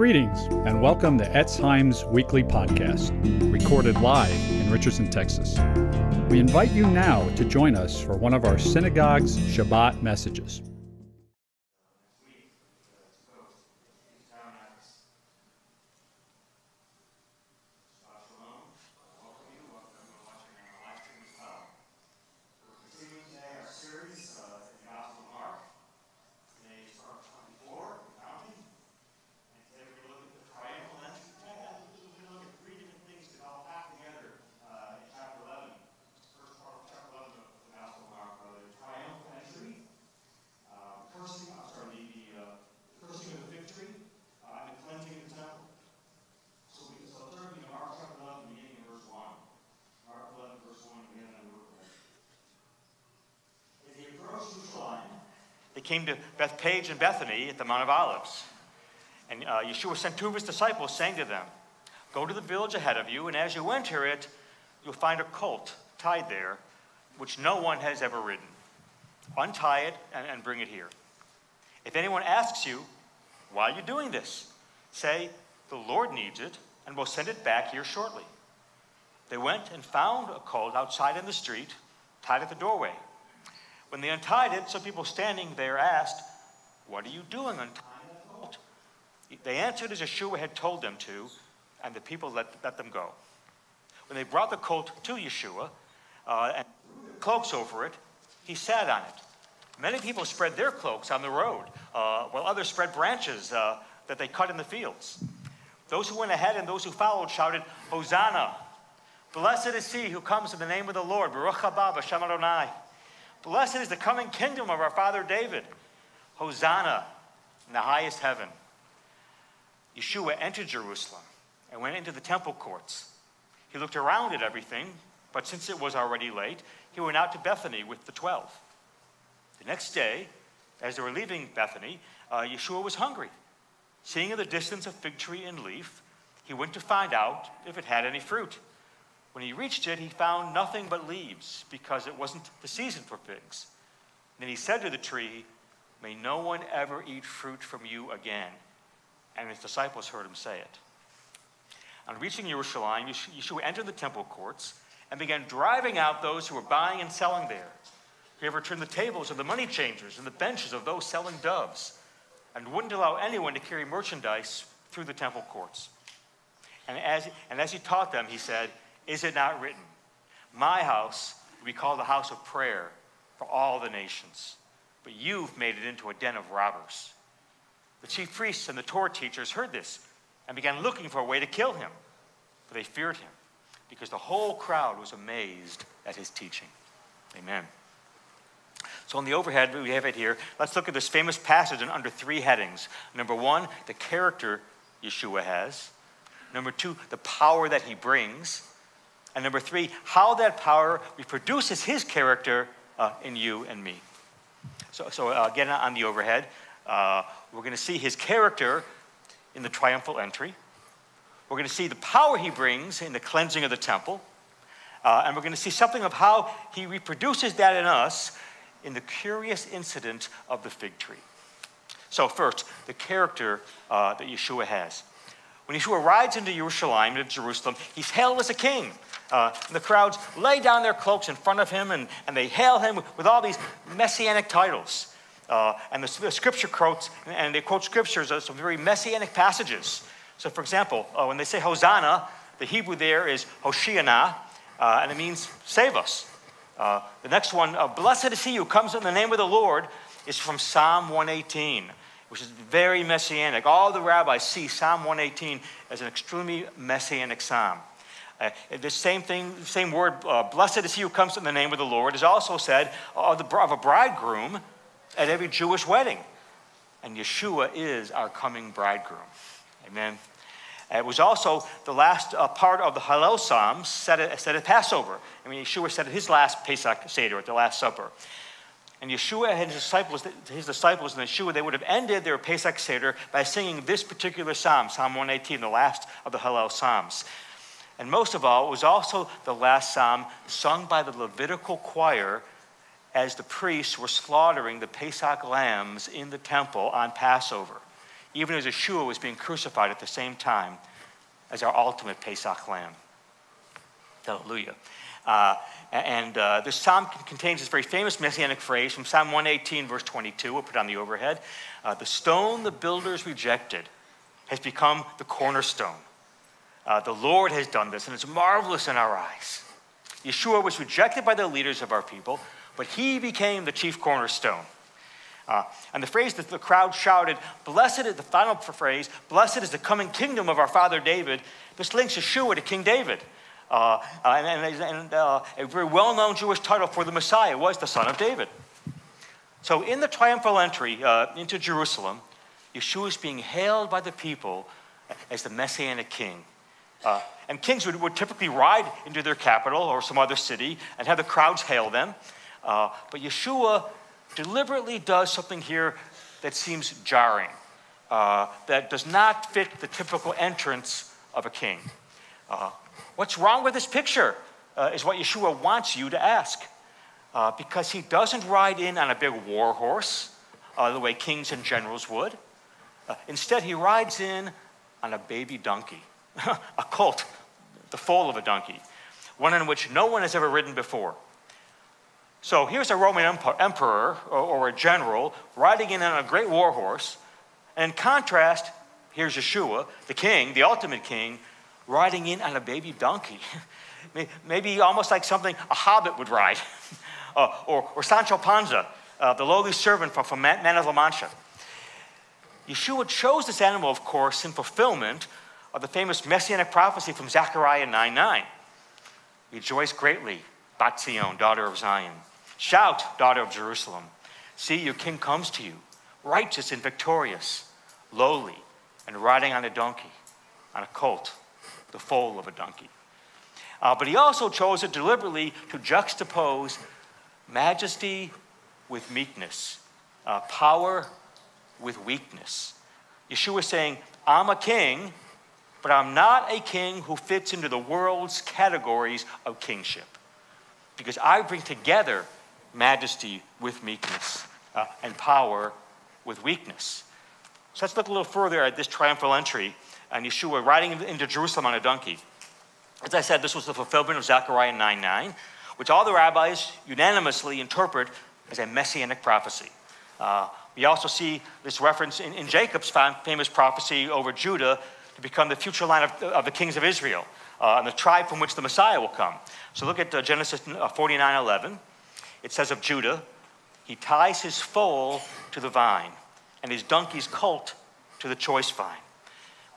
Greetings and welcome to Etz Chaim's weekly podcast, recorded live in Richardson, Texas. We invite you now to join us for one of our synagogue's Shabbat messages. Came to Bethphage and Bethany at the Mount of Olives. And uh, Yeshua sent two of his disciples, saying to them, Go to the village ahead of you, and as you enter it, you'll find a colt tied there, which no one has ever ridden. Untie it and, and bring it here. If anyone asks you, Why are you doing this? say, The Lord needs it, and we'll send it back here shortly. They went and found a colt outside in the street, tied at the doorway. When they untied it, some people standing there asked, What are you doing untying the colt? They answered as Yeshua had told them to, and the people let, let them go. When they brought the colt to Yeshua uh, and cloaks over it, he sat on it. Many people spread their cloaks on the road, uh, while others spread branches uh, that they cut in the fields. Those who went ahead and those who followed shouted, Hosanna! Blessed is he who comes in the name of the Lord. Baruch haba b'shem Adonai. Blessed is the coming kingdom of our father David. Hosanna in the highest heaven. Yeshua entered Jerusalem and went into the temple courts. He looked around at everything, but since it was already late, he went out to Bethany with the twelve. The next day, as they were leaving Bethany, uh, Yeshua was hungry. Seeing in the distance a fig tree in leaf, he went to find out if it had any fruit. When he reached it, he found nothing but leaves because it wasn't the season for figs. Then he said to the tree, May no one ever eat fruit from you again. And his disciples heard him say it. On reaching Jerusalem, Yeshua entered the temple courts and began driving out those who were buying and selling there. He overturned the tables of the money changers and the benches of those selling doves, and wouldn't allow anyone to carry merchandise through the temple courts. And as, and as he taught them, he said, is it not written, My house will be called the house of prayer for all the nations, but you've made it into a den of robbers? The chief priests and the Torah teachers heard this and began looking for a way to kill him, for they feared him, because the whole crowd was amazed at his teaching. Amen. So, on the overhead, we have it here. Let's look at this famous passage under three headings. Number one, the character Yeshua has. Number two, the power that he brings. And number three, how that power reproduces his character uh, in you and me. So, so uh, again, on the overhead, uh, we're going to see his character in the triumphal entry. We're going to see the power he brings in the cleansing of the temple. Uh, and we're going to see something of how he reproduces that in us in the curious incident of the fig tree. So, first, the character uh, that Yeshua has. When Yeshua rides into Jerusalem, into Jerusalem, he's hailed as a king. Uh, the crowds lay down their cloaks in front of him and, and they hail him with all these messianic titles. Uh, and the, the, scripture quotes, and they quote scriptures, uh, some very messianic passages. So, for example, uh, when they say Hosanna, the Hebrew there is Hoshiana, uh, and it means save us. Uh, the next one, blessed is he who comes in the name of the Lord, is from Psalm 118 which is very messianic. All the rabbis see Psalm 118 as an extremely messianic psalm. Uh, the same thing, same word, uh, blessed is he who comes in the name of the Lord, is also said of, the, of a bridegroom at every Jewish wedding. And Yeshua is our coming bridegroom. Amen. It was also the last uh, part of the Hallel Psalms said at, said at Passover. I mean, Yeshua said at his last Pesach Seder, at the Last Supper. And Yeshua and his disciples, his disciples and Yeshua, they would have ended their Pesach Seder by singing this particular psalm, Psalm 118, the last of the Hallel Psalms. And most of all, it was also the last psalm sung by the Levitical choir as the priests were slaughtering the Pesach lambs in the temple on Passover. even as Yeshua was being crucified at the same time as our ultimate Pesach lamb. Hallelujah. Uh, and uh, this psalm contains this very famous messianic phrase from Psalm 118, verse 22. We'll put on the overhead. Uh, the stone the builders rejected has become the cornerstone. Uh, the Lord has done this, and it's marvelous in our eyes. Yeshua was rejected by the leaders of our people, but he became the chief cornerstone. Uh, and the phrase that the crowd shouted, Blessed is the final phrase, Blessed is the coming kingdom of our father David. This links Yeshua to King David. Uh, uh and, and, uh, a very well known Jewish title for the Messiah was the Son of David. So, in the triumphal entry uh, into Jerusalem, Yeshua is being hailed by the people as the Messianic king. Uh, and kings would, would, typically ride into their capital or some other city and have the crowds hail them. Uh, but Yeshua deliberately does something here that seems jarring, that does not fit the typical entrance of a king. Uh, what's wrong with this picture uh, is what Yeshua wants you to ask. Uh, because he doesn't ride in on a big war horse uh, the way kings and generals would. Uh, instead, he rides in on a baby donkey, a colt, the foal of a donkey, one in which no one has ever ridden before. So here's a Roman emperor or a general riding in on a great war horse. And in contrast, here's Yeshua, the king, the ultimate king, riding in on a baby donkey. Maybe almost like something a hobbit would ride. uh, or, or, Sancho Panza, uh, the lowly servant from, from Man of La Mancha. Yeshua chose this animal, of course, in fulfillment of the famous messianic prophecy from Zechariah 9 9. Rejoice greatly, Bat Zion, daughter of Zion. Shout, daughter of Jerusalem. See, your king comes to you, righteous and victorious, lowly, and riding on a donkey, on a colt, the foal of a donkey. Uh, but he also chose it deliberately to juxtapose majesty with meekness, uh, power with weakness. Yeshua is saying, I'm a king, but I'm not a king who fits into the world's categories of kingship. Because I bring together majesty with meekness, uh, and power with weakness. So let's look a little further at this triumphal entry and Yeshua riding into Jerusalem on a donkey. As I said, this was the fulfillment of Zechariah 9 9, which all the rabbis unanimously interpret as a messianic prophecy. Uh, we also see this reference in, in, Jacob's famous prophecy over Judah to become the future line of, of the kings of Israel uh, and the tribe from which the Messiah will come. So look at uh, Genesis uh, 49 11. It says of Judah, he ties his foal to the vine and his donkey's colt to the choice vine.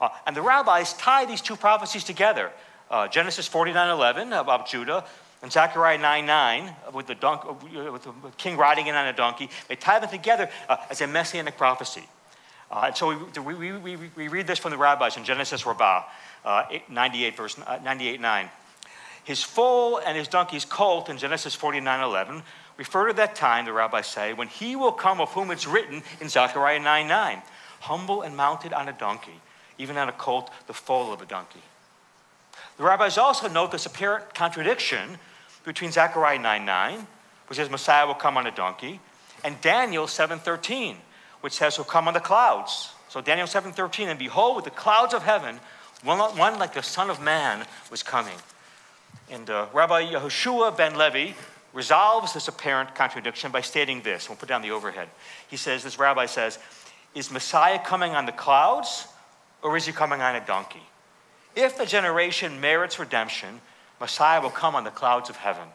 Uh, and the rabbis tie these two prophecies together. Uh, Genesis 49 11 about Judah and Zechariah 9 9 with the, dunk, uh, with the king riding in on a donkey. They tie them together uh, as a messianic prophecy. Uh, and so we, we, we, we, read this from the rabbis in Genesis Rabbah, uh, 98, verse, 98 9. His foal and his donkey's colt in Genesis 49 11 refer to that time, the rabbis say, when he will come of whom it's written in Zechariah 9 9, humble and mounted on a donkey, even on a colt, the foal of a donkey. The rabbis also note this apparent contradiction between Zechariah 9 9, which says Messiah will come on a donkey, and Daniel 7:13, which says he'll come on the clouds. So Daniel 7:13, and behold, with the clouds of heaven, one, one like the Son of Man was coming. And uh, Rabbi Yehoshua ben Levi resolves this apparent contradiction by stating this. We'll put down the overhead. He says, this rabbi says, Is Messiah coming on the clouds or is he coming on a donkey? If the generation merits redemption, Messiah will come on the clouds of heaven.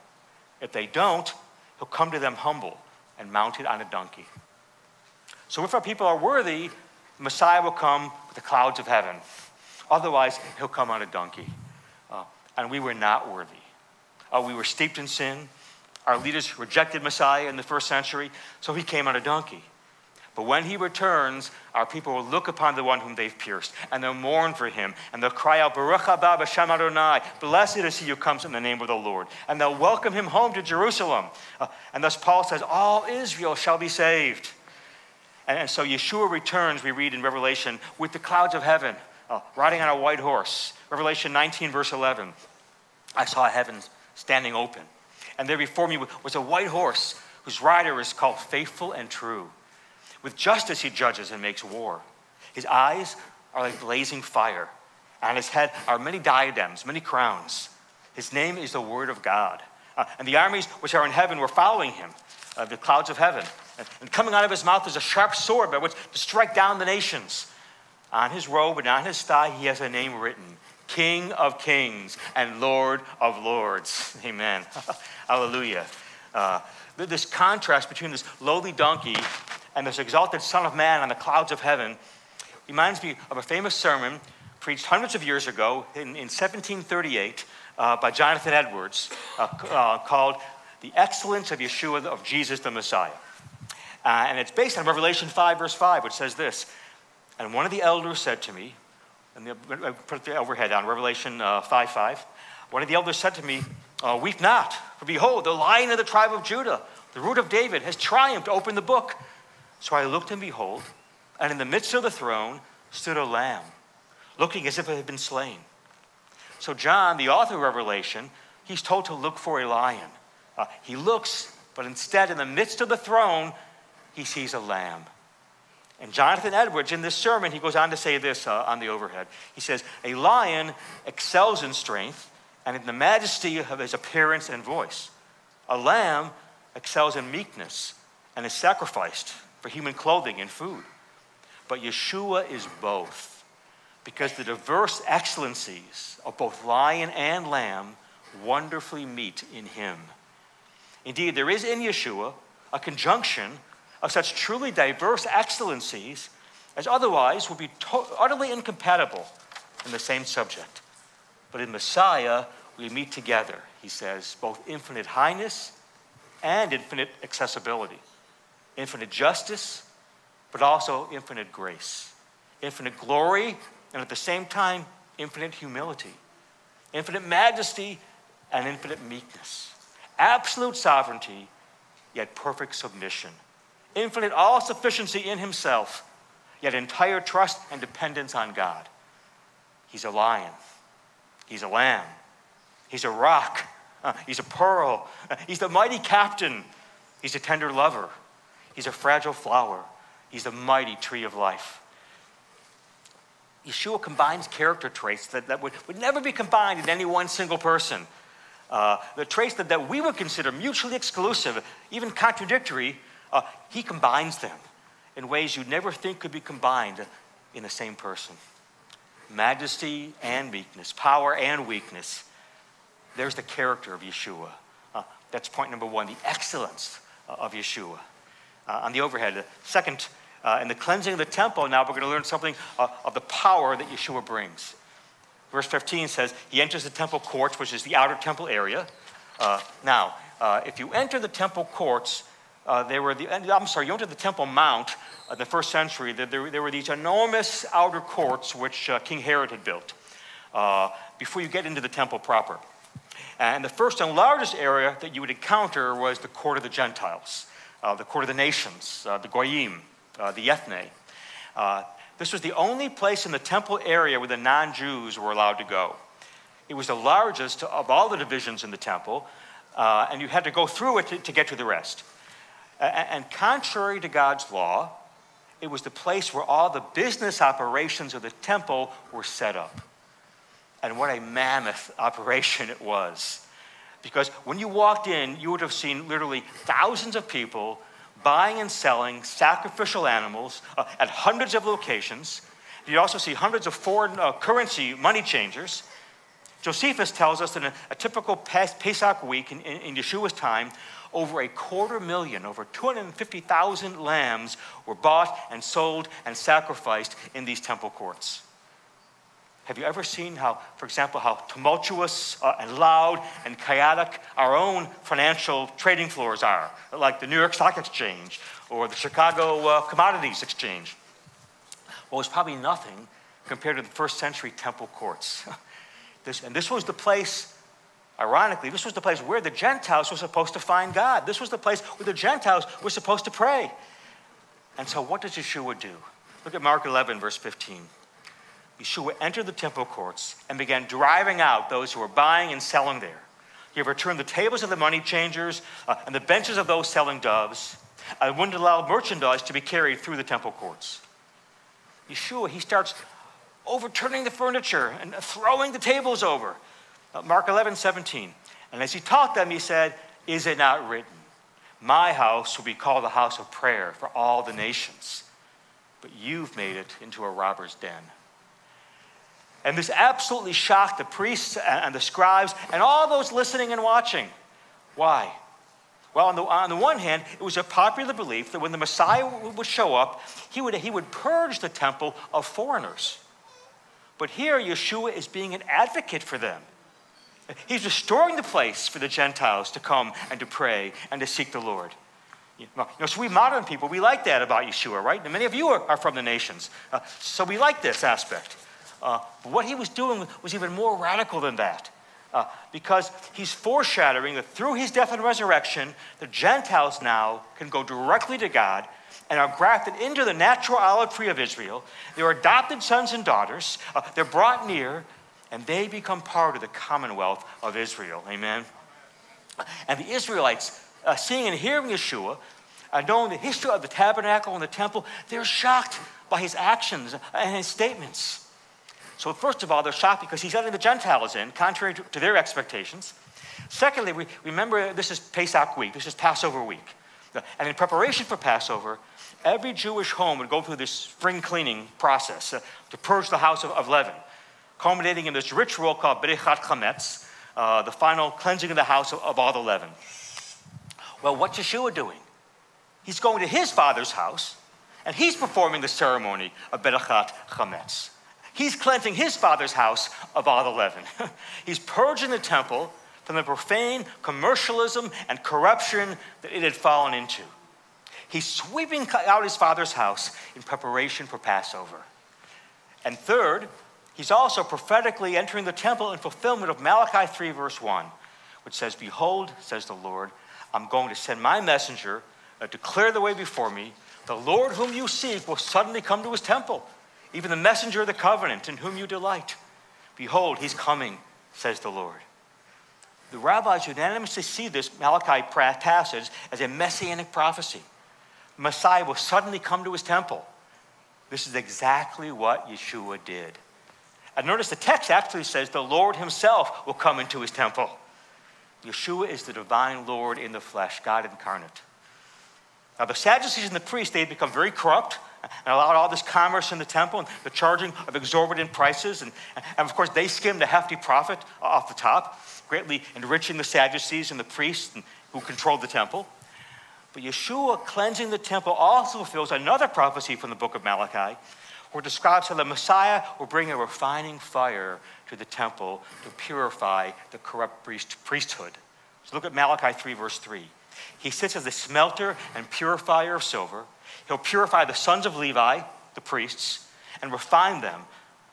If they don't, he'll come to them humble and mounted on a donkey. So if our people are worthy, Messiah will come with the clouds of heaven. Otherwise, he'll come on a donkey and we were not worthy. Uh, we were steeped in sin. Our leaders rejected Messiah in the first century, so he came on a donkey. But when he returns, our people will look upon the one whom they've pierced, and they'll mourn for him, and they'll cry out, Baruch haba b'shem Adonai, blessed is he who comes in the name of the Lord. And they'll welcome him home to Jerusalem. Uh, and thus Paul says, all Israel shall be saved. And, and, so Yeshua returns, we read in Revelation, with the clouds of heaven, uh, riding on a white horse. Revelation 19, verse 11. I saw heaven standing open, and there before me was a white horse whose rider is called Faithful and True. With justice he judges and makes war. His eyes are like blazing fire. On his head are many diadems, many crowns. His name is the Word of God. Uh, and the armies which are in heaven were following him, uh, the clouds of heaven. And, and coming out of his mouth is a sharp sword by which to strike down the nations. On his robe and on his thigh he has a name written King of Kings and Lord of Lords. Amen. Hallelujah. Uh, this contrast between this lowly donkey and this exalted Son of Man on the clouds of heaven reminds me of a famous sermon preached hundreds of years ago in, in 1738 uh, by Jonathan Edwards uh, uh, called The Excellence of Yeshua, of Jesus the Messiah. Uh, and it's based on Revelation 5, verse 5, which says this And one of the elders said to me, and the, uh, put the overhead on, Revelation uh, 5 5. One of the elders said to me, Weep not, for behold, the lion of the tribe of Judah, the root of David, has triumphed. Open the book. So I looked and behold, and in the midst of the throne stood a lamb, looking as if it had been slain. So, John, the author of Revelation, he's told to look for a lion. Uh, he looks, but instead, in the midst of the throne, he sees a lamb. And Jonathan Edwards, in this sermon, he goes on to say this uh, on the overhead. He says, A lion excels in strength and in the majesty of his appearance and voice. A lamb excels in meekness and is sacrificed for human clothing and food. But Yeshua is both, because the diverse excellencies of both lion and lamb wonderfully meet in him. Indeed, there is in Yeshua a conjunction of such truly diverse excellencies as otherwise would be to- utterly incompatible in the same subject. But in Messiah, we meet together, he says, both infinite highness and infinite accessibility infinite justice, but also infinite grace, infinite glory, and at the same time, infinite humility, infinite majesty, and infinite meekness, absolute sovereignty, yet perfect submission, infinite all sufficiency in himself, yet entire trust and dependence on God. He's a lion, he's a lamb, he's a rock, uh, he's a pearl, uh, he's the mighty captain, he's a tender lover. He's a fragile flower. He's a mighty tree of life. Yeshua combines character traits that, that would, would never be combined in any one single person. Uh, the traits that, that we would consider mutually exclusive, even contradictory, uh, he combines them in ways you'd never think could be combined in the same person. Majesty and meekness, power and weakness. There's the character of Yeshua. Uh, that's point number one, the excellence of Yeshua uh, on the overhead. Second, uh, in the cleansing of the temple, now we're going to learn something uh, of the power that Yeshua brings. Verse 15 says, He enters the temple courts, which is the outer temple area. Uh, now, uh, if you enter the temple courts, uh, there were the, I'm sorry, you enter the Temple Mount in the first century, there, there, were these enormous outer courts which King Herod had built before you get into the temple proper. And the first and largest area that you would encounter was the court of the Gentiles the court of the nations, uh, the Goyim, uh, the Ethne. Uh, this was the only place in the temple area where the non Jews were allowed to go. It was the largest of all the divisions in the temple, uh, and you had to go through it to, to get to the rest. and contrary to God's law, it was the place where all the business operations of the temple were set up. And what a mammoth operation it was. Because when you walked in, you would have seen literally thousands of people buying and selling sacrificial animals uh, at hundreds of locations. You also see hundreds of foreign uh, currency money changers. Josephus tells us that in a typical Pesach week in, in, in Yeshua's time, over a quarter million, over 250,000 lambs were bought and sold and sacrificed in these temple courts. Have you ever seen how, for example, how tumultuous uh, and loud and chaotic our own financial trading floors are, like the New York Stock Exchange or the Chicago uh, Commodities Exchange? Well, it's probably nothing compared to the first century temple courts. this, and this was the place, ironically, this was the place where the Gentiles were supposed to find God. This was the place where the Gentiles were supposed to pray. And so, what does Yeshua do? Look at Mark 11, verse 15. Yeshua entered the temple courts and began driving out those who were buying and selling there. He overturned the tables of the money changers uh, and the benches of those selling doves, and wouldn't allow merchandise to be carried through the temple courts. Yeshua, he starts overturning the furniture and throwing the tables over. Uh, Mark 11, 17. And as he taught them, he said, Is it not written, My house will be called a house of prayer for all the nations, but you've made it into a robber's den. And this absolutely shocked the priests and the scribes and all those listening and watching. Why? Well, on the, on the one hand, it was a popular belief that when the Messiah would show up, he would, he would purge the temple of foreigners. But here, Yeshua is being an advocate for them. He's restoring the place for the Gentiles to come and to pray and to seek the Lord. You know, so we modern people, we like that about Yeshua, right? And many of you are, are from the nations. Uh, so we like this aspect. Uh, but what he was doing was even more radical than that. Uh, because he's foreshadowing that through his death and resurrection, the Gentiles now can go directly to God and are grafted into the natural olive tree of Israel. They're adopted sons and daughters. Uh, they're brought near, and they become part of the commonwealth of Israel. Amen. And the Israelites, uh, seeing and hearing Yeshua, uh, knowing the history of the tabernacle and the temple, they're shocked by his actions and his statements. So, first of all, they're shocked because he's letting the Gentiles in, contrary to, their expectations. Secondly, we remember this is Pesach week, this is Passover week. And in preparation for Passover, every Jewish home would go through this spring cleaning process uh, to purge the house of, of, leaven, culminating in this ritual called Bedikat Chametz, uh, the final cleansing of the house of, of all the leaven. Well, what's Yeshua doing? He's going to his father's house, and he's performing the ceremony of Bedikat Chametz. He's cleansing his father's house of all the leaven. he's purging the temple from the profane commercialism and corruption that it had fallen into. He's sweeping out his father's house in preparation for Passover. And third, he's also prophetically entering the temple in fulfillment of Malachi 3, verse 1, which says, Behold, says the Lord, I'm going to send my messenger uh, to clear the way before me. The Lord whom you seek will suddenly come to his temple, even the messenger of the covenant in whom you delight. Behold, he's coming, says the Lord. The rabbis unanimously see this Malachi passage as a messianic prophecy. Messiah will suddenly come to his temple. This is exactly what Yeshua did. And notice the text actually says the Lord himself will come into his temple. Yeshua is the divine Lord in the flesh, God incarnate. Now, the Sadducees and the priests, they had become very corrupt and allowed all this commerce in the temple and the charging of exorbitant prices. And, and of course, they skimmed a hefty profit off the top, greatly enriching the Sadducees and the priests who controlled the temple. But Yeshua cleansing the temple also fulfills another prophecy from the book of Malachi, where it describes how the Messiah will bring a refining fire to the temple to purify the corrupt priest, priesthood. So look at Malachi 3, verse 3. He sits as the smelter and purifier of silver. He'll purify the sons of Levi, the priests, and refine them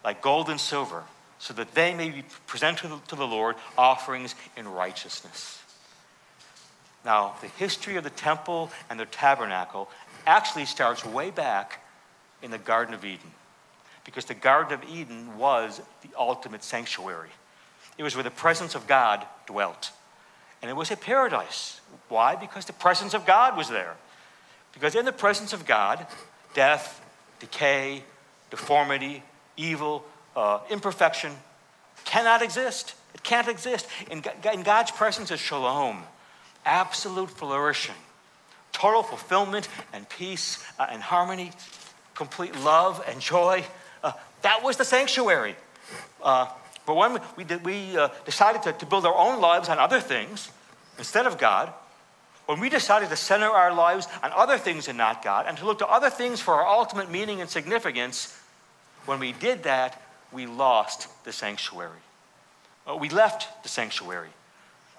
like gold and silver, so that they may be presented to the, Lord offerings in righteousness. Now, the history of the temple and the tabernacle actually starts way back in the Garden of Eden, because the Garden of Eden was the ultimate sanctuary. It was where the presence of God dwelt. And it was a paradise. Why? Because the presence of God was there. Because in the presence of God, death, decay, deformity, evil, uh, imperfection cannot exist. It can't exist. In, in God's presence is shalom absolute flourishing, total fulfillment and peace uh, and harmony, complete love and joy. Uh, that was the sanctuary. Uh, but when we, we uh, decided to, to build our own lives on other things instead of God, when we decided to center our lives on other things and not God, and to look to other things for our ultimate meaning and significance, when we did that, we lost the sanctuary. Uh, we left the sanctuary.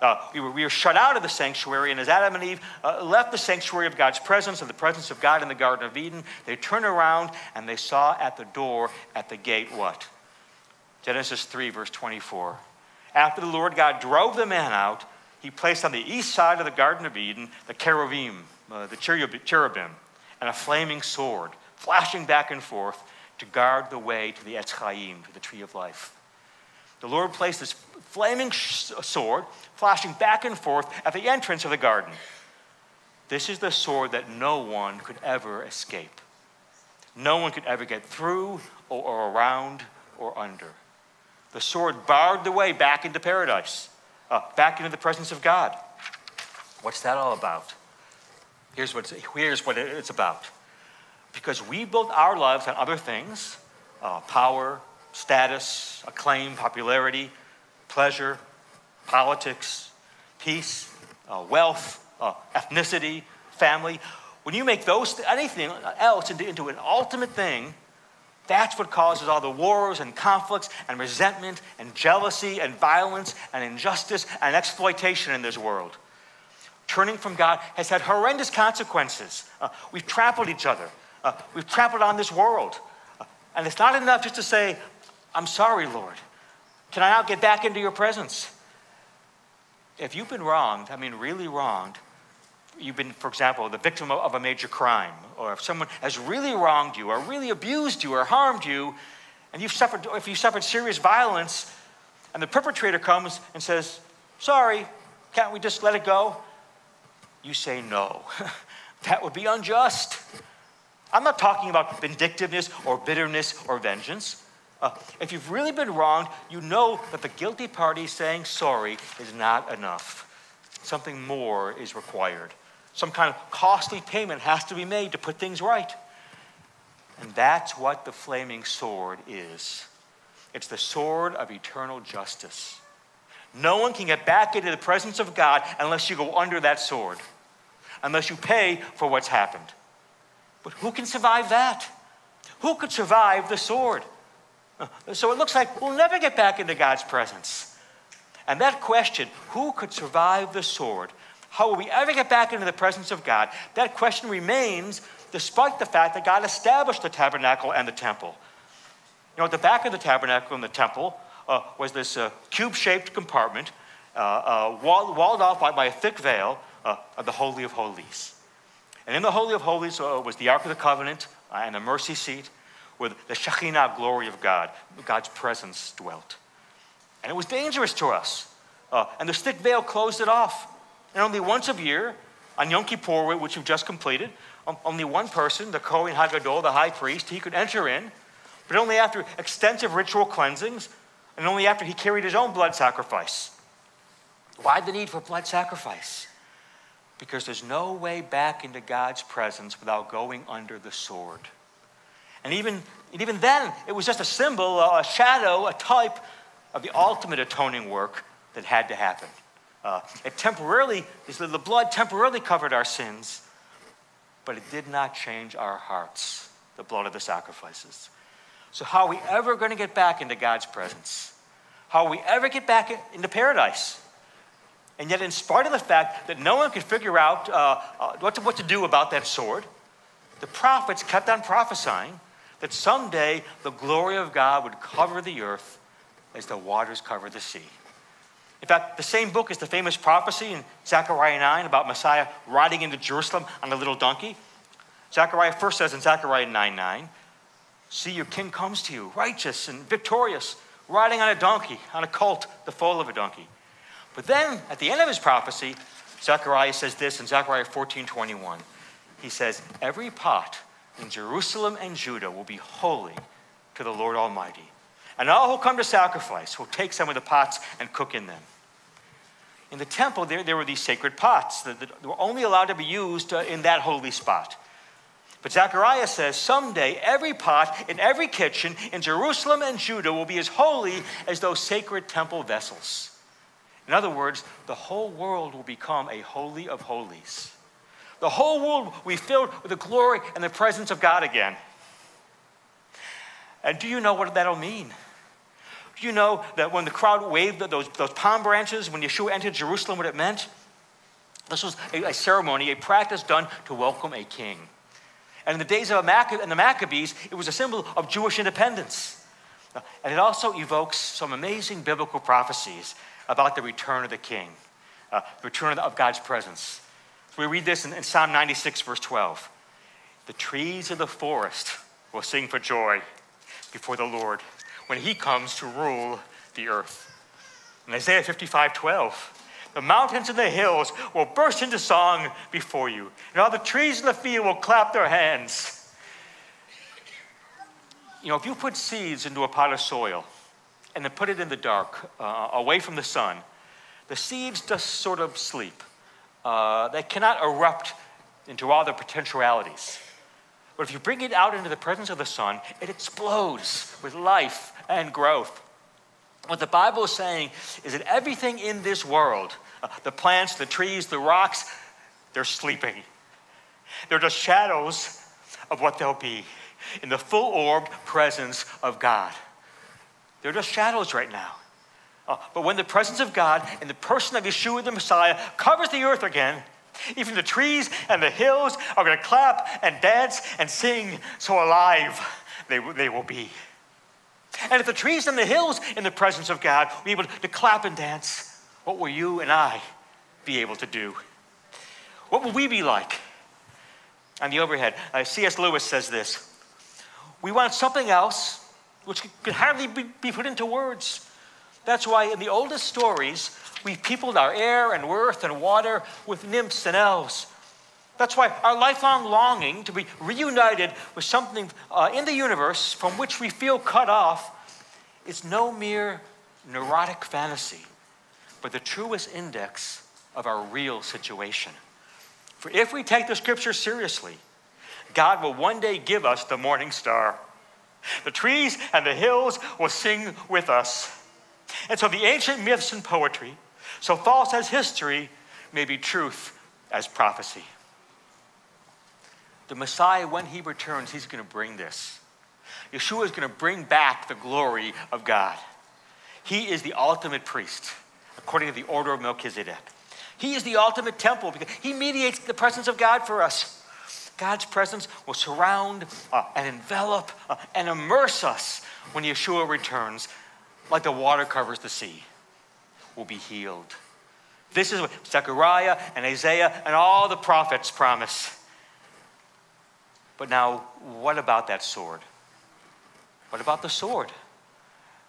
Uh, we, were, we were shut out of the sanctuary, and as Adam and Eve uh, left the sanctuary of God's presence and the presence of God in the Garden of Eden, they turned around and they saw at the door, at the gate, what? Genesis 3, verse 24. After the Lord God drove the man out, he placed on the east side of the Garden of Eden the cherubim, uh, the cherubim, and a flaming sword, flashing back and forth to guard the way to the Etz Chaim, to the tree of life. The Lord placed this flaming sword flashing back and forth at the entrance of the garden. This is the sword that no one could ever escape. No one could ever get through or, or around or under. The sword barred the way back into paradise, uh, back into the presence of God. What's that all about? Here's what, here's what it's about. Because we built our lives on other things uh, power, status, acclaim, popularity, pleasure, politics, peace, uh, wealth, uh, ethnicity, family. When you make those anything else into, into an ultimate thing, that's what causes all the wars and conflicts and resentment and jealousy and violence and injustice and exploitation in this world. Turning from God has had horrendous consequences. Uh, we've trampled each other. Uh, we've trampled on this world. Uh, and it's not enough just to say, I'm sorry, Lord. Can I now get back into your presence? If you've been wronged, I mean, really wronged, you've been, for example, the victim of a major crime, or if someone has really wronged you, or really abused you, or harmed you, and you've suffered, if you suffered serious violence, and the perpetrator comes and says, Sorry, can't we just let it go? You say no. that would be unjust. I'm not talking about vindictiveness or bitterness or vengeance. Uh, if you've really been wronged, you know that the guilty party saying sorry is not enough. Something more is required. Some kind of costly payment has to be made to put things right. And that's what the flaming sword is it's the sword of eternal justice. No one can get back into the presence of God unless you go under that sword, unless you pay for what's happened. But who can survive that? Who could survive the sword? So it looks like we'll never get back into God's presence. And that question, who could survive the sword? How will we ever get back into the presence of God? That question remains despite the fact that God established the tabernacle and the temple. You know, at the back of the tabernacle and the temple uh, was this uh, cube shaped compartment uh, uh, walled, off by, by, a thick veil uh, of the Holy of Holies. And in the Holy of Holies uh, was the Ark of the Covenant and the mercy seat where the Shekinah glory of God, God's presence dwelt. And it was dangerous to us. And the thick veil closed it off. And only once a year, on Yom Kippur, which we've just completed, only one person, the Kohen Hagadol, the high priest, he could enter in, but only after extensive ritual cleansings and only after he carried his own blood sacrifice. Why the need for blood sacrifice? Because there's no way back into God's presence without going under the sword. And even, and even then, it was just a symbol, a shadow, a type of the ultimate atoning work that had to happen. Uh, it temporarily, the blood temporarily covered our sins, but it did not change our hearts, the blood of the sacrifices. So, how are we ever going to get back into God's presence? How will we ever get back into paradise? And yet, in spite of the fact that no one could figure out uh, uh, what, to, what to do about that sword, the prophets kept on prophesying that someday the glory of God would cover the earth as the waters cover the sea. In fact, the same book is the famous prophecy in Zechariah 9 about Messiah riding into Jerusalem on a little donkey. Zechariah first says in Zechariah 9 9, See, your king comes to you, righteous and victorious, riding on a donkey, on a colt, the foal of a donkey. But then, at the end of his prophecy, Zechariah says this in Zechariah 14 21. He says, Every pot in Jerusalem and Judah will be holy to the Lord Almighty. And all who come to sacrifice will take some of the pots and cook in them. In the temple, there, there were these sacred pots that, that were only allowed to be used uh, in that holy spot. But Zechariah says someday every pot in every kitchen in Jerusalem and Judah will be as holy as those sacred temple vessels. In other words, the whole world will become a holy of holies. The whole world will be filled with the glory and the presence of God again. And do you know what that'll mean? You know that when the crowd waved those, those palm branches, when Yeshua entered Jerusalem, what it meant? This was a, a ceremony, a practice done to welcome a king. And in the days of the Maccabees, it was a symbol of Jewish independence. And it also evokes some amazing biblical prophecies about the return of the king, uh, the return of God's presence. We read this in, in Psalm 96, verse 12. The trees of the forest will sing for joy before the Lord when he comes to rule the earth. In Isaiah 55, 12, the mountains and the hills will burst into song before you, and all the trees in the field will clap their hands. You know, if you put seeds into a pot of soil and then put it in the dark, uh, away from the sun, the seeds just sort of sleep. Uh, they cannot erupt into all their potentialities. But if you bring it out into the presence of the sun, it explodes with life and growth. What the Bible is saying is that everything in this world, uh, the plants, the trees, the rocks, they're sleeping. They're just shadows of what they'll be in the full orbed presence of God. They're just shadows right now. Uh, but when the presence of God and the person of Yeshua the Messiah covers the earth again, even the trees and the hills are going to clap and dance and sing, so alive they, they will be. And if the trees and the hills in the presence of God were able to clap and dance, what will you and I be able to do? What will we be like? On the overhead, uh, C.S. Lewis says this We want something else which could hardly be, be put into words. That's why in the oldest stories, we peopled our air and earth and water with nymphs and elves. That's why our lifelong longing to be reunited with something uh, in the universe from which we feel cut off is no mere neurotic fantasy, but the truest index of our real situation. For if we take the scripture seriously, God will one day give us the morning star. The trees and the hills will sing with us. And so the ancient myths and poetry, so false as history, may be truth as prophecy. The Messiah, when he returns, he's going to bring this. Yeshua is going to bring back the glory of God. He is the ultimate priest, according to the order of Melchizedek. He is the ultimate temple because he mediates the presence of God for us. God's presence will surround uh, and envelop uh, and immerse us when Yeshua returns, like the water covers the sea. We'll be healed. This is what Zechariah and Isaiah and all the prophets promise. But now, what about that sword? What about the sword?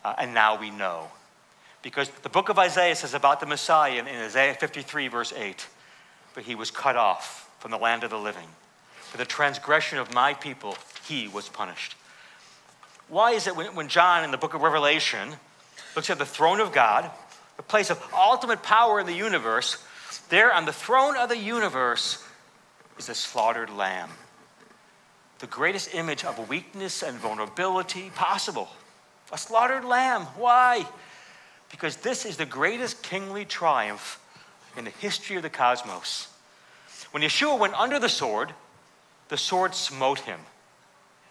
Uh, and now we know. Because the book of Isaiah says about the Messiah in, in Isaiah 53, verse 8, but he was cut off from the land of the living. For the transgression of my people, he was punished. Why is it when, when John in the book of Revelation looks at the throne of God, the place of ultimate power in the universe, there on the throne of the universe is a slaughtered lamb the greatest image of weakness and vulnerability possible. A slaughtered lamb. Why? Because this is the greatest kingly triumph in the history of the cosmos. When Yeshua went under the sword, the sword smote him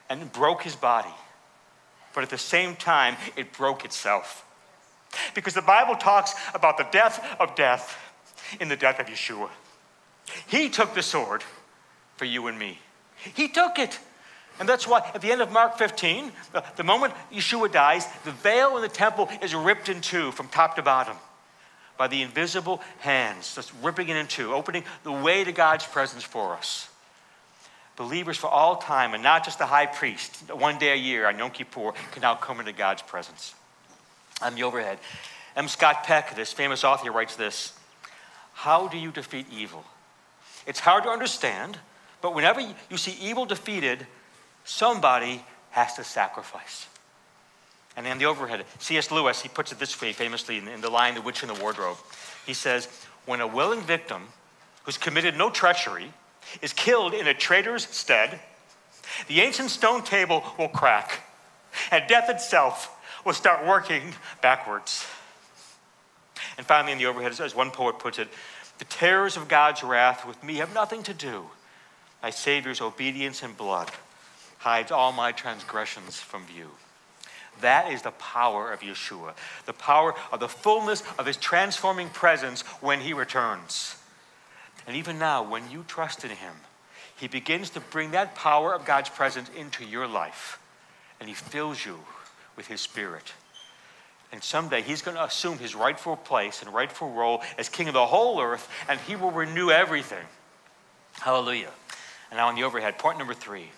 and broke his body. But at the same time, it broke itself. Because the Bible talks about the death of death in the death of Yeshua. He took the sword for you and me. He took it. And that's why at the end of Mark 15, the, the moment Yeshua dies, the veil in the temple is ripped in two from top to bottom by the invisible hands, just ripping it in two, opening the way to God's presence for us. Believers for all time, and not just the high priest, one day a year on Yom Kippur, can now come into God's presence. I'm the overhead, M. Scott Peck, this famous author, writes this How do you defeat evil? It's hard to understand but whenever you see evil defeated, somebody has to sacrifice. And then the overhead, C.S. Lewis, he puts it this way famously in, in The Lion, the Witch, and the Wardrobe. He says, When a willing victim who's committed no treachery is killed in a traitor's stead, the ancient stone table will crack, and death itself will start working backwards. And finally, in the overhead, as one poet puts it, the terrors of God's wrath with me have nothing to do my Savior's obedience and blood hides all my transgressions from view. That is the power of Yeshua, the power of the fullness of his transforming presence when he returns. And even now, when you trust in him, he begins to bring that power of God's presence into your life, and he fills you with his spirit. And someday he's going to assume his rightful place and rightful role as king of the whole earth, and he will renew everything. Hallelujah. And now on the overhead, point number three.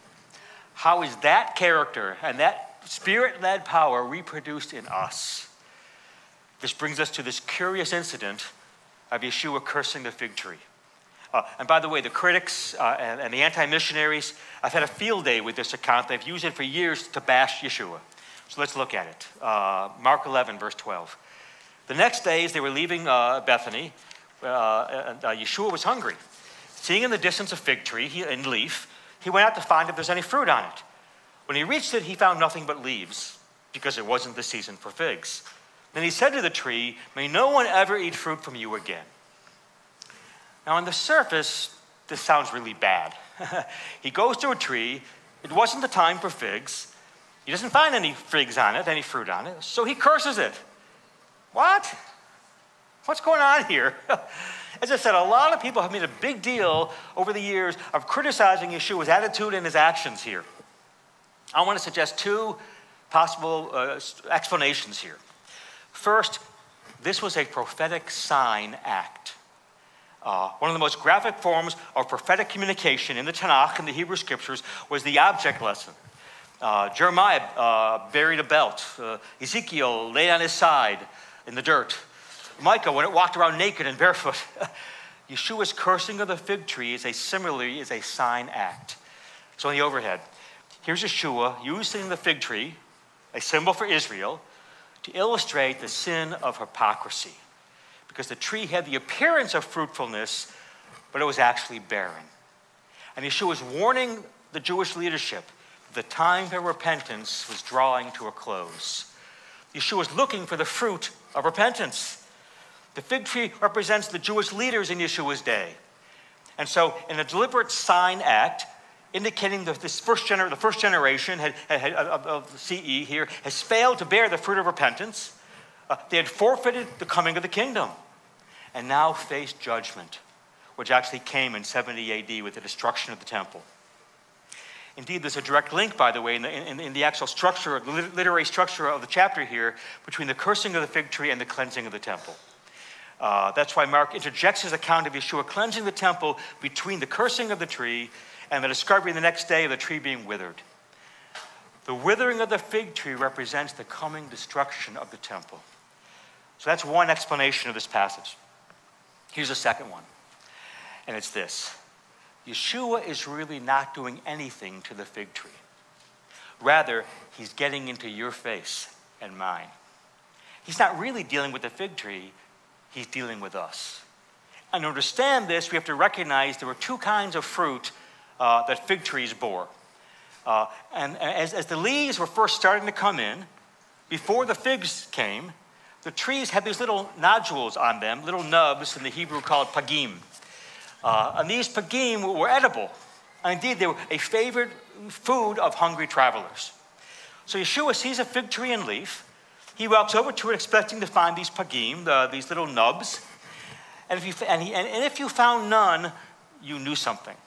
How is that character and that spirit led power reproduced in us? This brings us to this curious incident of Yeshua cursing the fig tree. Uh, and by the way, the critics uh, and, and, the anti missionaries have had a field day with this account. They've used it for years to bash Yeshua. So let's look at it. Uh, Mark 11, verse 12. The next day, as they were leaving uh, Bethany, uh, Yeshua was hungry. Seeing in the distance a fig tree he, and leaf, he went out to find if there's any fruit on it. When he reached it, he found nothing but leaves, because it wasn't the season for figs. Then he said to the tree, May no one ever eat fruit from you again. Now, on the surface, this sounds really bad. he goes to a tree, it wasn't the time for figs. He doesn't find any figs on it, any fruit on it, so he curses it. What? What's going on here? As I said, a lot of people have made a big deal over the years of criticizing Yeshua's attitude and his actions here. I want to suggest two possible uh, explanations here. First, this was a prophetic sign act. Uh, one of the most graphic forms of prophetic communication in the Tanakh and the Hebrew Scriptures was the object lesson. Uh, Jeremiah uh, buried a belt. Uh, Ezekiel lay on his side in the dirt. Micah, when it walked around naked and barefoot. Yeshua's cursing of the fig tree is a similarly is a sign act. So in the overhead, here's Yeshua using the fig tree, a symbol for Israel, to illustrate the sin of hypocrisy. Because the tree had the appearance of fruitfulness, but it was actually barren. And Yeshua is warning the Jewish leadership the time for repentance was drawing to a close. Yeshua is looking for the fruit of repentance. The fig tree represents the Jewish leaders in Yeshua's day. And so, in a deliberate sign act, indicating that this first gener- the first generation had, had, of, of CE here has failed to bear the fruit of repentance, uh, they had forfeited the coming of the kingdom and now faced judgment, which actually came in 70 AD with the destruction of the temple. Indeed, there's a direct link, by the way, in the, in, in the actual structure, literary structure of the chapter here, between the cursing of the fig tree and the cleansing of the temple. Uh, that's why Mark interjects his account of Yeshua cleansing the temple between the cursing of the tree and the discovery the next day of the tree being withered. The withering of the fig tree represents the coming destruction of the temple. So that's one explanation of this passage. Here's a second one, and it's this Yeshua is really not doing anything to the fig tree. Rather, he's getting into your face and mine. He's not really dealing with the fig tree, he's dealing with us. And to understand this, we have to recognize there were two kinds of fruit uh, that fig trees bore. Uh, and as, as the leaves were first starting to come in, before the figs came, the trees had these little nodules on them, little nubs in the Hebrew called pagim. Uh, and these pagim were edible. And indeed, they were a favorite food of hungry travelers. So Yeshua sees a fig tree and leaf. He walks over to it expecting to find these pagim, the, these little nubs. And if, you, and, he, and, and if you found none, you knew something.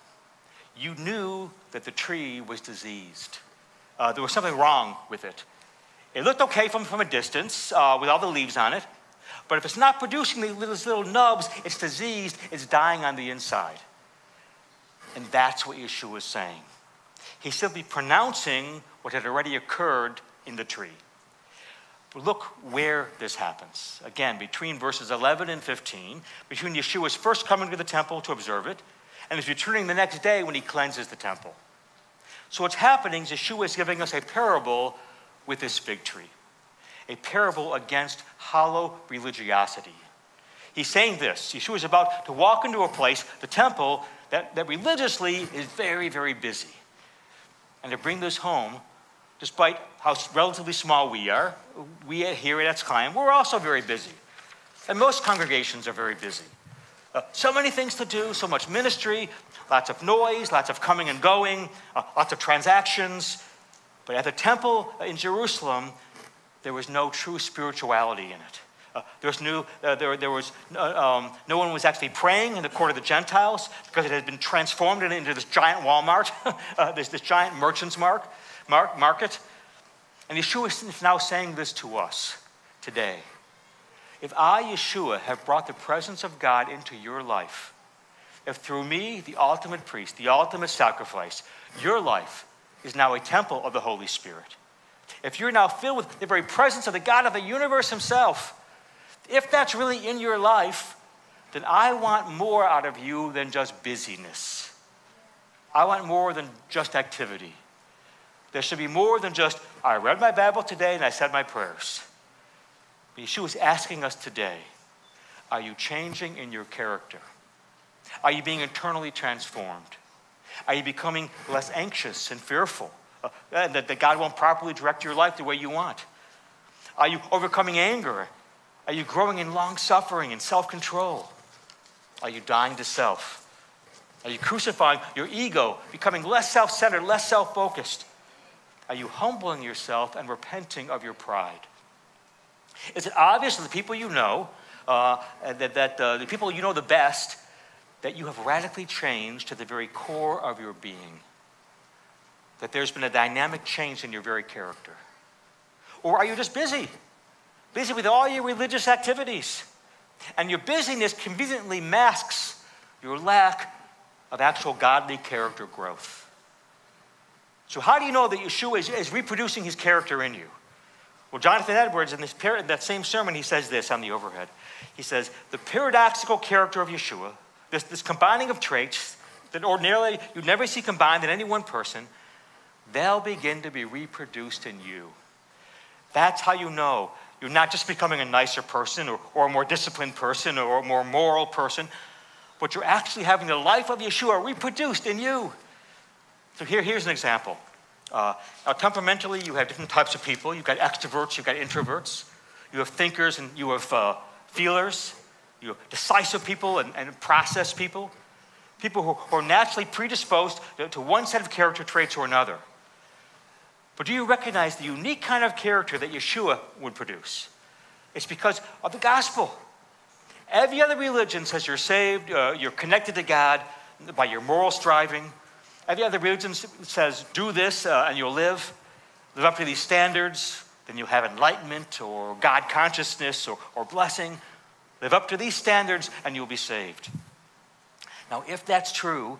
You knew that the tree was diseased. Uh, there was something wrong with it. It looked okay from, from a distance uh, with all the leaves on it, but if it's not producing these little, little nubs, it's diseased, it's dying on the inside. And that's what Yeshua is saying. He's simply pronouncing what had already occurred in the tree. Look where this happens. Again, between verses 11 and 15, between Yeshua's first coming to the temple to observe it, and his returning the next day when he cleanses the temple. So what's happening is Yeshua is giving us a parable with this fig tree, a parable against hollow religiosity. He's saying this Yeshua is about to walk into a place, the temple, that, that religiously is very, very busy. And to bring this home, despite how relatively small we are, we here at Etz we're also very busy. And most congregations are very busy. Uh, so many things to do, so much ministry, lots of noise, lots of coming and going, uh, lots of transactions, but at the temple in Jerusalem, there was no true spirituality in it. Uh, there was, new, uh, there, there was uh, um, no one was actually praying in the court of the Gentiles because it had been transformed into this giant Walmart, uh, this, this giant merchant's mark, market. And Yeshua is now saying this to us today. If I, Yeshua, have brought the presence of God into your life, if through me, the ultimate priest, the ultimate sacrifice, your life is now a temple of the Holy Spirit. If you're now filled with the very presence of the God of the universe Himself, if that's really in your life, then I want more out of you than just busyness. I want more than just activity. There should be more than just, I read my Bible today and I said my prayers. Yeshua is asking us today are you changing in your character? Are you being internally transformed? Are you becoming less anxious and fearful uh, that, that God won't properly direct your life the way you want? Are you overcoming anger? Are you growing in long suffering and self control? Are you dying to self? Are you crucifying your ego, becoming less self centered, less self focused? Are you humbling yourself and repenting of your pride? Is it obvious to the people you know, uh, that, that uh, the people you know the best, that you have radically changed to the very core of your being? That there's been a dynamic change in your very character? Or are you just busy? Busy with all your religious activities? And your busyness conveniently masks your lack of actual godly character growth. So, how do you know that Yeshua is, is reproducing his character in you? Well, Jonathan Edwards, in this par- that same sermon, he says this on the overhead. He says, The paradoxical character of Yeshua, this, this combining of traits that ordinarily you'd never see combined in any one person, they'll begin to be reproduced in you. That's how you know you're not just becoming a nicer person or, or a more disciplined person or a more moral person, but you're actually having the life of Yeshua reproduced in you. So here, here's an example. Uh, now, temperamentally, you have different types of people. You've got extroverts, you've got introverts. You have thinkers and you have uh, feelers. You have decisive people and, and process people. People who, who are naturally predisposed to, to one set of character traits or another. But do you recognize the unique kind of character that Yeshua would produce? It's because of the gospel. Every other religion says you're saved, uh, you're connected to God by your moral striving, Every other religion says, do this uh, and you'll live. Live up to these standards, then you'll have enlightenment or God consciousness or, or blessing. Live up to these standards and you'll be saved. Now, if that's true,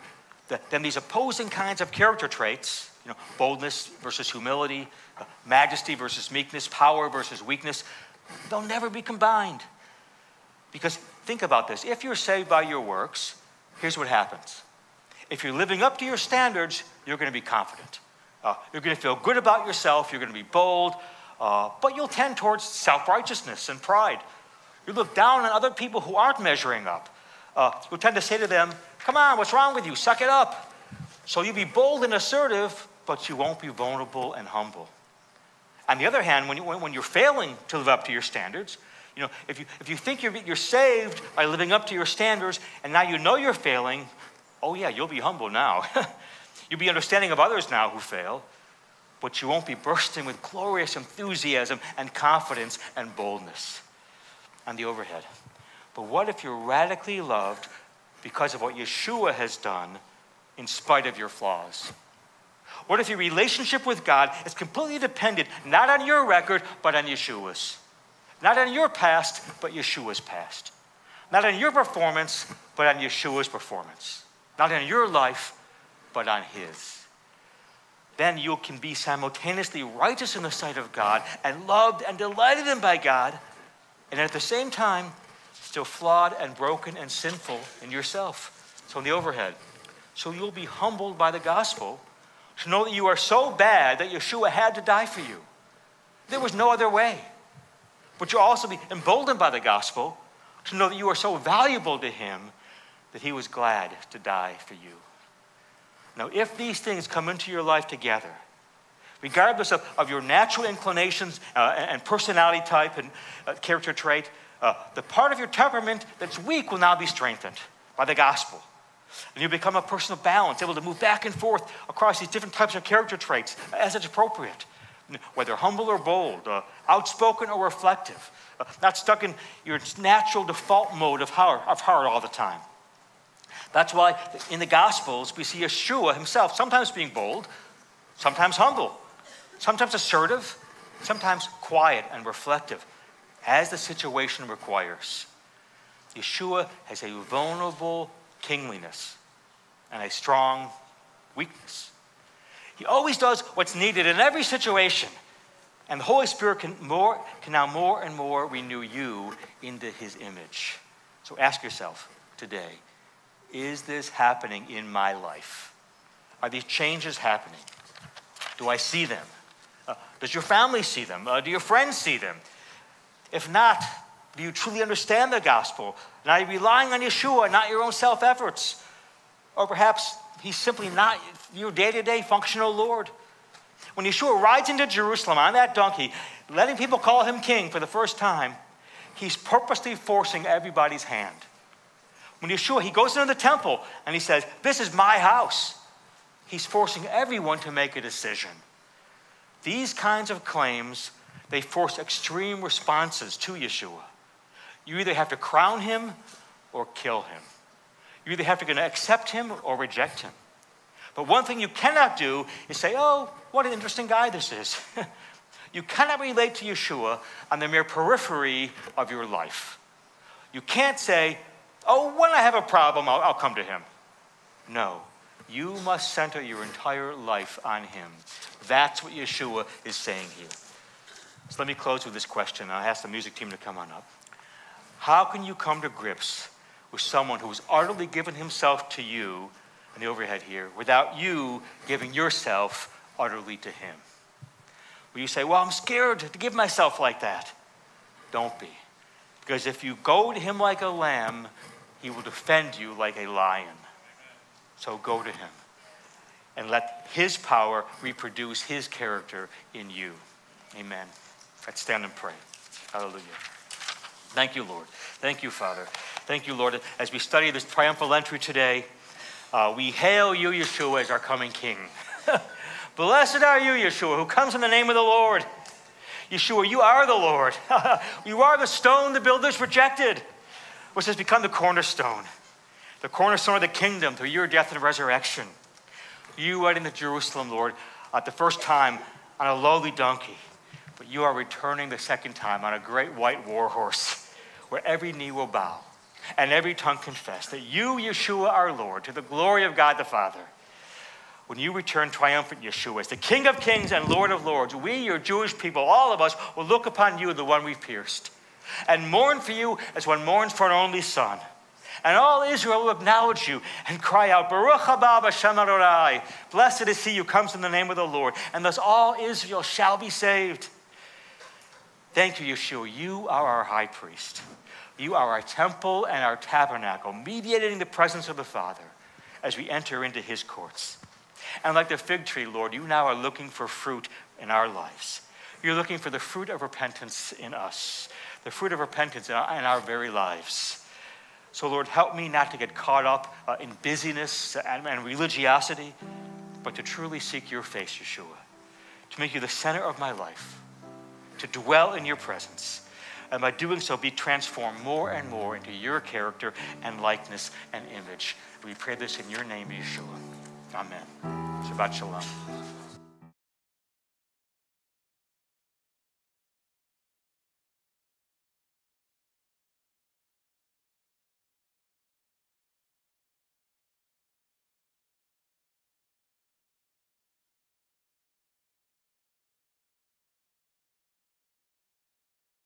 then these opposing kinds of character traits, you know, boldness versus humility, uh, majesty versus meekness, power versus weakness, they'll never be combined. Because think about this if you're saved by your works, here's what happens if you're living up to your standards, you're going to be confident. Uh, you're going to feel good about yourself. You're going to be bold. Uh, but you'll tend towards self righteousness and pride. You look down on other people who aren't measuring up. Uh, you'll tend to say to them, Come on, what's wrong with you? Suck it up. So you'll be bold and assertive, but you won't be vulnerable and humble. On the other hand, when, you, when you're failing to live up to your standards, you know, if you, if you think you're, you're saved by living up to your standards and now you know you're failing, oh, yeah, you'll be humble now. you'll be understanding of others now who fail, but you won't be bursting with glorious enthusiasm and confidence and boldness on the overhead. But what if you're radically loved because of what Yeshua has done in spite of your flaws? What if your relationship with God is completely dependent not on your record, but on Yeshua's? Not on your past, but Yeshua's past. Not on your performance, but on Yeshua's performance not on your life, but on His. Then you can be simultaneously righteous in the sight of God and loved and delighted in by God, and at the same time, still flawed and broken and sinful in yourself. So, in the overhead. So, you'll be humbled by the gospel to know that you are so bad that Yeshua had to die for you. There was no other way. But you'll also be emboldened by the gospel to know that you are so valuable to Him that he was glad to die for you. Now, if these things come into your life together, regardless of, of your natural inclinations uh, and personality type and uh, character trait, uh, the part of your temperament that's weak will now be strengthened by the gospel. And you become a person of balance, able to move back and forth across these different types of character traits as it's appropriate, whether humble or bold, uh, outspoken or reflective, uh, not stuck in your natural default mode of heart, of heart all the time. That's why in the Gospels we see Yeshua himself sometimes being bold, sometimes humble, sometimes assertive, sometimes quiet and reflective, as the situation requires. Yeshua has a vulnerable kingliness and a strong weakness. He always does what's needed in every situation. And the Holy Spirit can, more, can now more and more renew you into his image. So ask yourself today is this happening in my life? Are these changes happening? Do I see them? Uh, does your family see them? Uh, do your friends see them? If not, do you truly understand the gospel? And are you relying on Yeshua, not your own self efforts? Or perhaps he's simply not your day to day functional Lord. When Yeshua rides into Jerusalem on that donkey, letting people call him king for the first time, he's purposely forcing everybody's hand. When Yeshua, he goes into the temple and he says, This is my house. He's forcing everyone to make a decision. These kinds of claims, they force extreme responses to Yeshua. You either have to crown him or kill him. You either have to accept him or reject him. But one thing you cannot do is say, oh, what an interesting guy this is. you cannot relate to Yeshua on the mere periphery of your life. You can't say, oh, when I have a problem, I'll, I'll come to him. No, you must center your entire life on him. That's what Yeshua is saying here. So let me close with this question. I'll ask the music team to come on up. How can you come to grips with someone who has utterly given himself to you in the overhead here without you giving yourself utterly to him? Will you say, Well, I'm scared to give myself like that? Don't be. Because if you go to him like a lamb, he will defend you like a lion. So go to him and let his power reproduce his character in you. Amen. Let's stand and pray. Hallelujah. Thank you, Lord. Thank you, Father. Thank you, Lord. As we study this triumphal entry today, uh, we hail you, Yeshua, as our coming King. Blessed are you, Yeshua, who comes in the name of the Lord. Yeshua, you are the Lord. you are the stone the builders rejected, which has become the cornerstone, the cornerstone of the kingdom through your death and resurrection. You went into Jerusalem, Lord, at the first time on a lowly donkey, but you are returning the second time on a great white war horse where every knee will bow and every tongue confess that you, Yeshua, our Lord, to the glory of God the Father. When you return triumphant, Yeshua, as the King of kings and Lord of lords, we, your Jewish people, all of us, will look upon you, the one we've pierced, and mourn for you as one mourns for an only son. And all Israel will acknowledge you and cry out, Baruch haba b'shem. Blessed is he who comes in the name of the Lord. And thus all Israel shall be saved. Thank you, Yeshua. You are our high priest. You are our temple and our tabernacle, mediating the presence of the Father as we enter into his courts. And like the fig tree, Lord, you now are looking for fruit in our lives. You're looking for the fruit of repentance in us, the fruit of repentance in our, in our very lives. So, Lord, help me not to get caught up uh, in busyness and, and religiosity, but to truly seek your face, Yeshua, to make you the center of my life, to dwell in your presence and by doing so, be transformed more and more into your character and likeness and image. We pray this in your name, Yeshua. Amen. Shabbat Shalom.